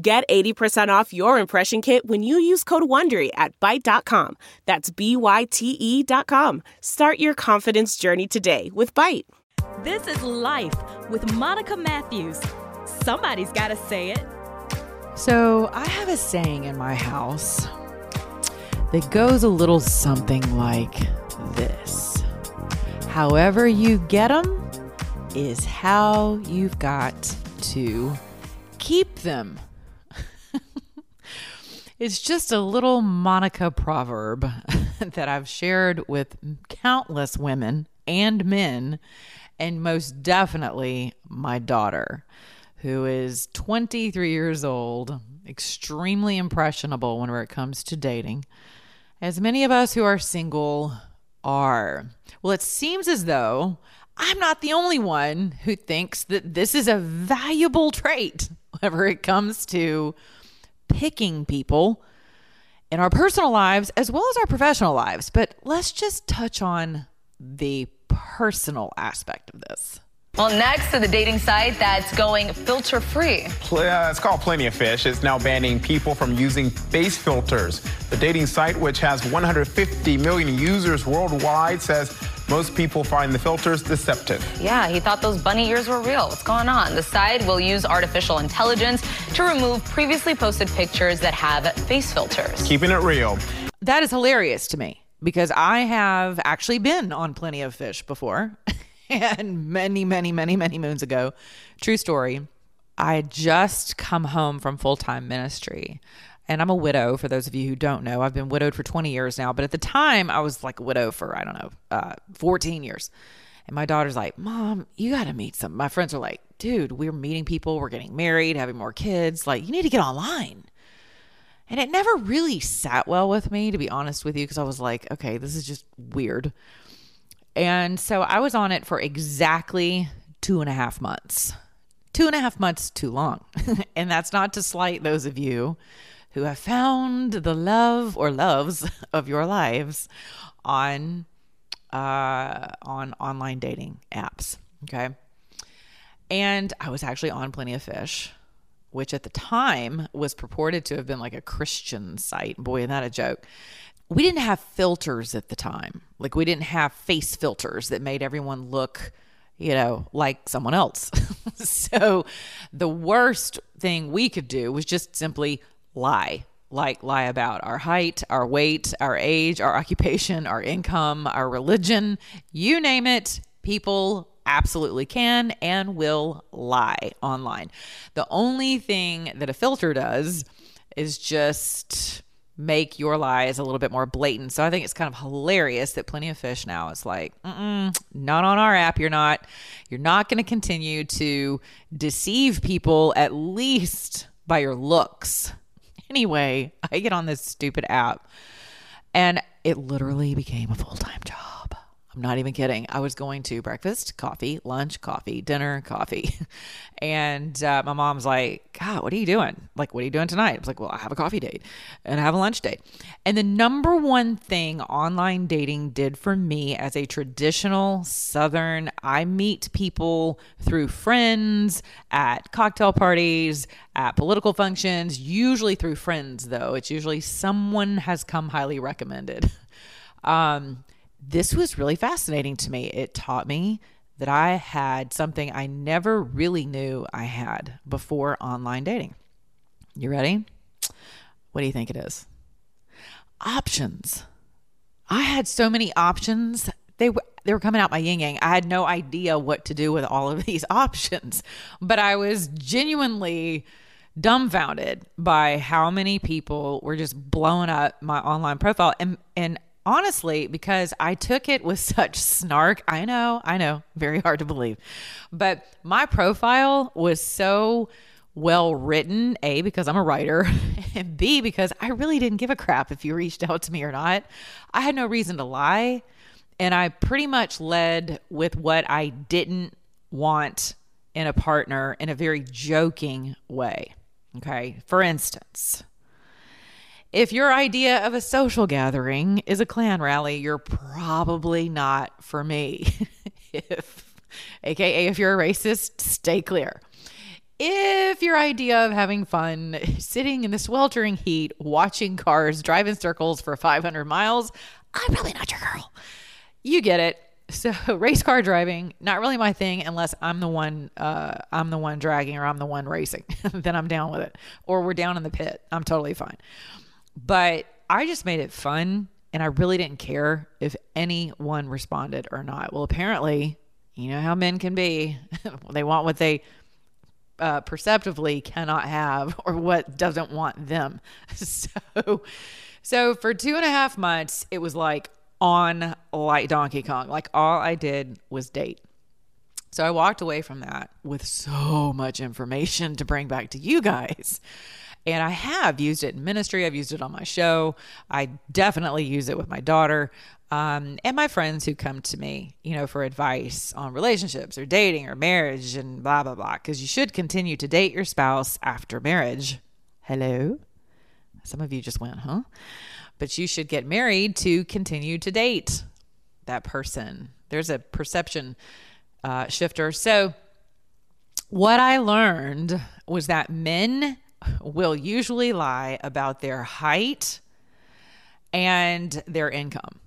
Get 80% off your impression kit when you use code WONDERY at Byte.com. That's B-Y-T-E dot com. Start your confidence journey today with Byte. This is Life with Monica Matthews. Somebody's got to say it. So, I have a saying in my house that goes a little something like this However, you get them is how you've got to keep them. It's just a little Monica proverb that I've shared with countless women and men, and most definitely my daughter, who is 23 years old, extremely impressionable whenever it comes to dating, as many of us who are single are. Well, it seems as though I'm not the only one who thinks that this is a valuable trait whenever it comes to picking people in our personal lives as well as our professional lives. But let's just touch on the personal aspect of this. Well, next to the dating site that's going filter free. Uh, it's called Plenty of Fish. It's now banning people from using face filters. The dating site, which has 150 million users worldwide, says most people find the filters deceptive. Yeah, he thought those bunny ears were real. What's going on? The site will use artificial intelligence to remove previously posted pictures that have face filters. Keeping it real. That is hilarious to me because I have actually been on Plenty of Fish before. and many, many, many, many moons ago, true story, I had just come home from full time ministry. And I'm a widow, for those of you who don't know. I've been widowed for 20 years now. But at the time, I was like a widow for, I don't know, uh, 14 years. And my daughter's like, Mom, you got to meet some. My friends are like, Dude, we're meeting people. We're getting married, having more kids. Like, you need to get online. And it never really sat well with me, to be honest with you, because I was like, okay, this is just weird. And so I was on it for exactly two and a half months. Two and a half months too long. and that's not to slight those of you who have found the love or loves of your lives on uh, on online dating apps. Okay. And I was actually on Plenty of Fish, which at the time was purported to have been like a Christian site. Boy, isn't that a joke? we didn't have filters at the time. Like we didn't have face filters that made everyone look, you know, like someone else. so the worst thing we could do was just simply lie. Like lie about our height, our weight, our age, our occupation, our income, our religion, you name it. People absolutely can and will lie online. The only thing that a filter does is just make your lies a little bit more blatant. So I think it's kind of hilarious that Plenty of Fish now is like, not on our app. You're not. You're not going to continue to deceive people at least by your looks. Anyway, I get on this stupid app, and it literally became a full time job. I'm not even kidding. I was going to breakfast, coffee, lunch, coffee, dinner, coffee. And uh, my mom's like, God, what are you doing? Like, what are you doing tonight? I was like, well, I have a coffee date and I have a lunch date. And the number one thing online dating did for me as a traditional Southern, I meet people through friends, at cocktail parties, at political functions, usually through friends, though. It's usually someone has come highly recommended. Um, this was really fascinating to me. It taught me that I had something I never really knew I had before online dating. You ready? What do you think it is? Options. I had so many options. They were they were coming out my yin yang. I had no idea what to do with all of these options, but I was genuinely dumbfounded by how many people were just blowing up my online profile and and honestly, because I took it with such snark. I know, I know, very hard to believe. But my profile was so well written, A, because I'm a writer, and B, because I really didn't give a crap if you reached out to me or not. I had no reason to lie. And I pretty much led with what I didn't want in a partner in a very joking way. Okay. For instance, if your idea of a social gathering is a Klan rally, you're probably not for me. if, aka, if you're a racist, stay clear. If your idea of having fun, sitting in the sweltering heat, watching cars drive in circles for 500 miles, I'm really not your girl. You get it. So race car driving, not really my thing unless I'm the one uh, I'm the one dragging or I'm the one racing. then I'm down with it. Or we're down in the pit. I'm totally fine. But I just made it fun and I really didn't care if anyone responded or not. Well, apparently, you know how men can be. they want what they uh, perceptively cannot have or what doesn't want them. So, so for two and a half months, it was like on like Donkey Kong. Like all I did was date. So I walked away from that with so much information to bring back to you guys. And I have used it in ministry. I've used it on my show. I definitely use it with my daughter um, and my friends who come to me, you know, for advice on relationships or dating or marriage and blah, blah, blah. Because you should continue to date your spouse after marriage. Hello? Some of you just went, huh? but you should get married to continue to date that person. There's a perception uh, shifter. So, what I learned was that men will usually lie about their height and their income.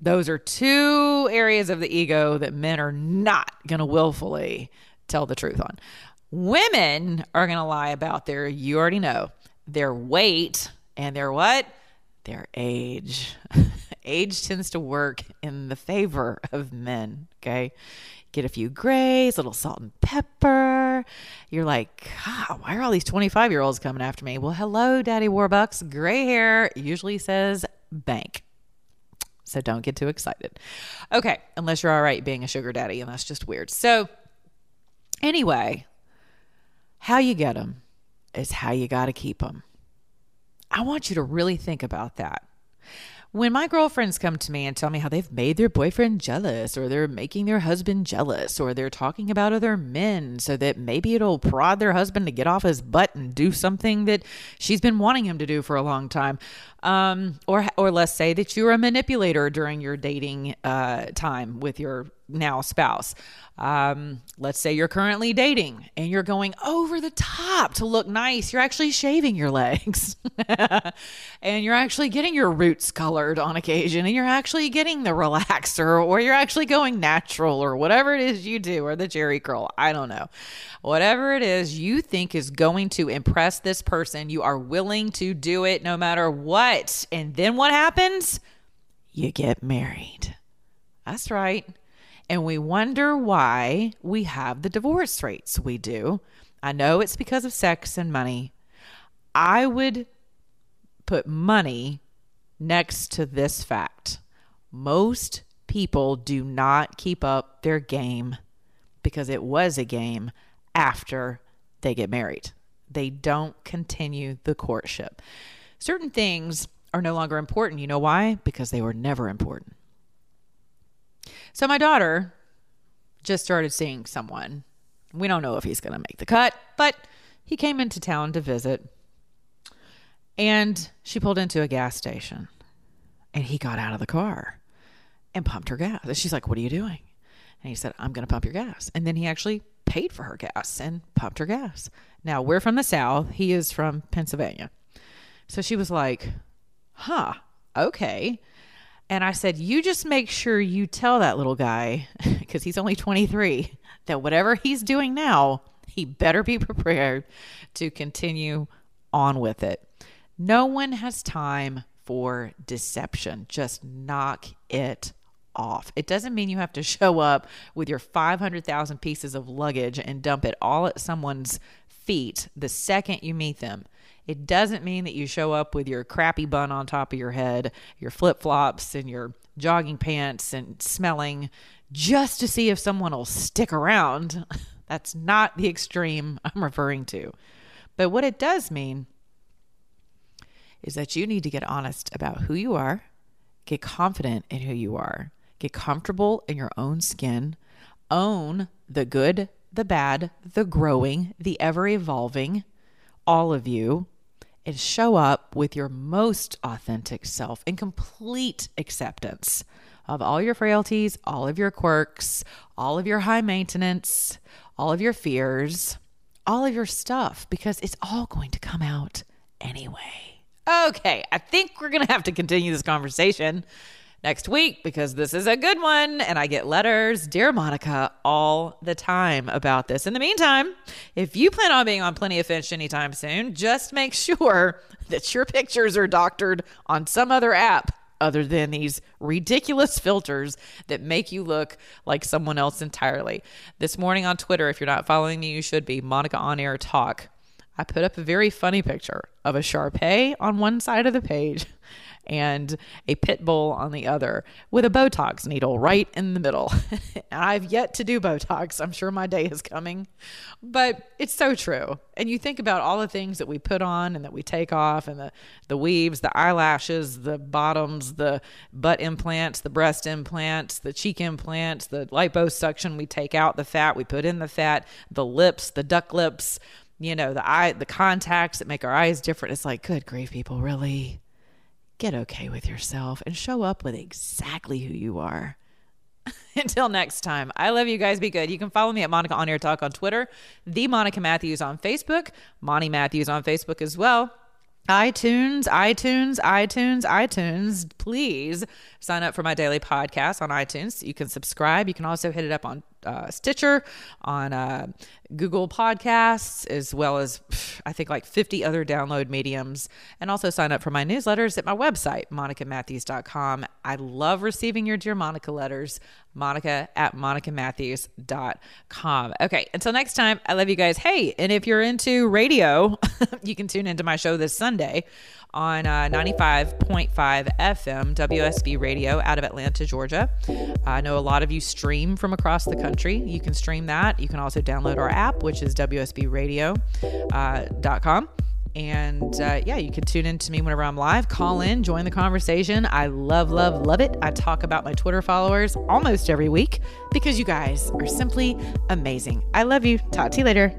Those are two areas of the ego that men are not going to willfully tell the truth on. Women are going to lie about their, you already know, their weight and their what? their age. age tends to work in the favor of men, okay? Get a few grays, a little salt and pepper. You're like, God, why are all these 25 year olds coming after me? Well, hello, Daddy Warbucks. Gray hair usually says bank. So don't get too excited. Okay, unless you're all right being a sugar daddy, and that's just weird. So, anyway, how you get them is how you got to keep them. I want you to really think about that. When my girlfriends come to me and tell me how they've made their boyfriend jealous, or they're making their husband jealous, or they're talking about other men so that maybe it'll prod their husband to get off his butt and do something that she's been wanting him to do for a long time, um, or or let's say that you're a manipulator during your dating uh, time with your now spouse. Um, let's say you're currently dating and you're going over the top to look nice. You're actually shaving your legs and you're actually getting your roots colored on occasion and you're actually getting the relaxer or you're actually going natural or whatever it is you do or the Jheri curl. I don't know. Whatever it is you think is going to impress this person, you are willing to do it no matter what. And then what happens? You get married. That's right and we wonder why we have the divorce rates we do. I know it's because of sex and money. I would put money next to this fact. Most people do not keep up their game because it was a game after they get married. They don't continue the courtship. Certain things are no longer important. You know why? Because they were never important. So my daughter just started seeing someone. We don't know if he's going to make the cut, but he came into town to visit. And she pulled into a gas station. And he got out of the car and pumped her gas. And she's like, What are you doing? And he said, I'm going to pump your gas. And then he actually paid for her gas and pumped her gas. Now, we're from the South. He is from Pennsylvania. So she was like, Huh, okay. And I said, You just make sure you tell that little guy, because he's only 23, that whatever he's doing now, he better be prepared to continue on with it. No one has time for deception. Just knock it off. It doesn't mean you have to show up with your 500,000 pieces of luggage and dump it all at someone's feet the second you meet them. It doesn't mean that you show up with your crappy bun on top of your head, your flip flops, and your jogging pants and smelling just to see if someone will stick around. That's not the extreme I'm referring to. But what it does mean is that you need to get honest about who you are, get confident in who you are, get comfortable in your own skin, own the good, the bad, the growing, the ever evolving, all of you, and show up with your most authentic self in complete acceptance of all your frailties, all of your quirks, all of your high maintenance, all of your fears, all of your stuff, because it's all going to come out anyway. Okay, I think we're going to have to continue this conversation next week because this is a good one. And I get letters, Dear Monica, all the time about this. In the meantime, if you plan on being on Plenty of Fish anytime soon, just make sure that your pictures are doctored on some other app other than these ridiculous filters that make you look like someone else entirely. This morning on Twitter, if you're not following me, you should be Monica On Air Talk. I put up a very funny picture of a Shar Pei on one side of the page and a pit bull on the other with a Botox needle right in the middle. I've yet to do Botox. I'm sure my day is coming, but it's so true. And you think about all the things that we put on and that we take off and the, the weaves, the eyelashes, the bottoms, the butt implants, the breast implants, the cheek implants, the liposuction. We take out the fat, we put in the fat, the lips, the duck lips, you know, the eye, the contacts that make our eyes different. It's like, good grief, people, really? Get okay with yourself and show up with exactly who you are. Until next time, I love you guys. Be good. You can follow me at Monica On Air Talk on Twitter, the Monica Matthews on Facebook, Monty Matthews on Facebook as well iTunes, iTunes, iTunes, iTunes. Please sign up for my daily podcast on iTunes. You can subscribe. You can also hit it up on uh, Stitcher, on uh, Google Podcasts, as well as I think like 50 other download mediums. And also sign up for my newsletters at my website, monicamatthews.com. I love receiving your Dear Monica letters, monica at monicamatthews.com. Okay, until next time, I love you guys. Hey, and if you're into radio, you can tune into my show this Sunday on uh, 95.5 FM WSB radio out of Atlanta, Georgia. I know a lot of you stream from across the country. You can stream that. You can also download our app, which is WSBradio.com. Uh, and uh, yeah, you can tune in to me whenever I'm live. Call in, join the conversation. I love, love, love it. I talk about my Twitter followers almost every week because you guys are simply amazing. I love you. Talk to you later.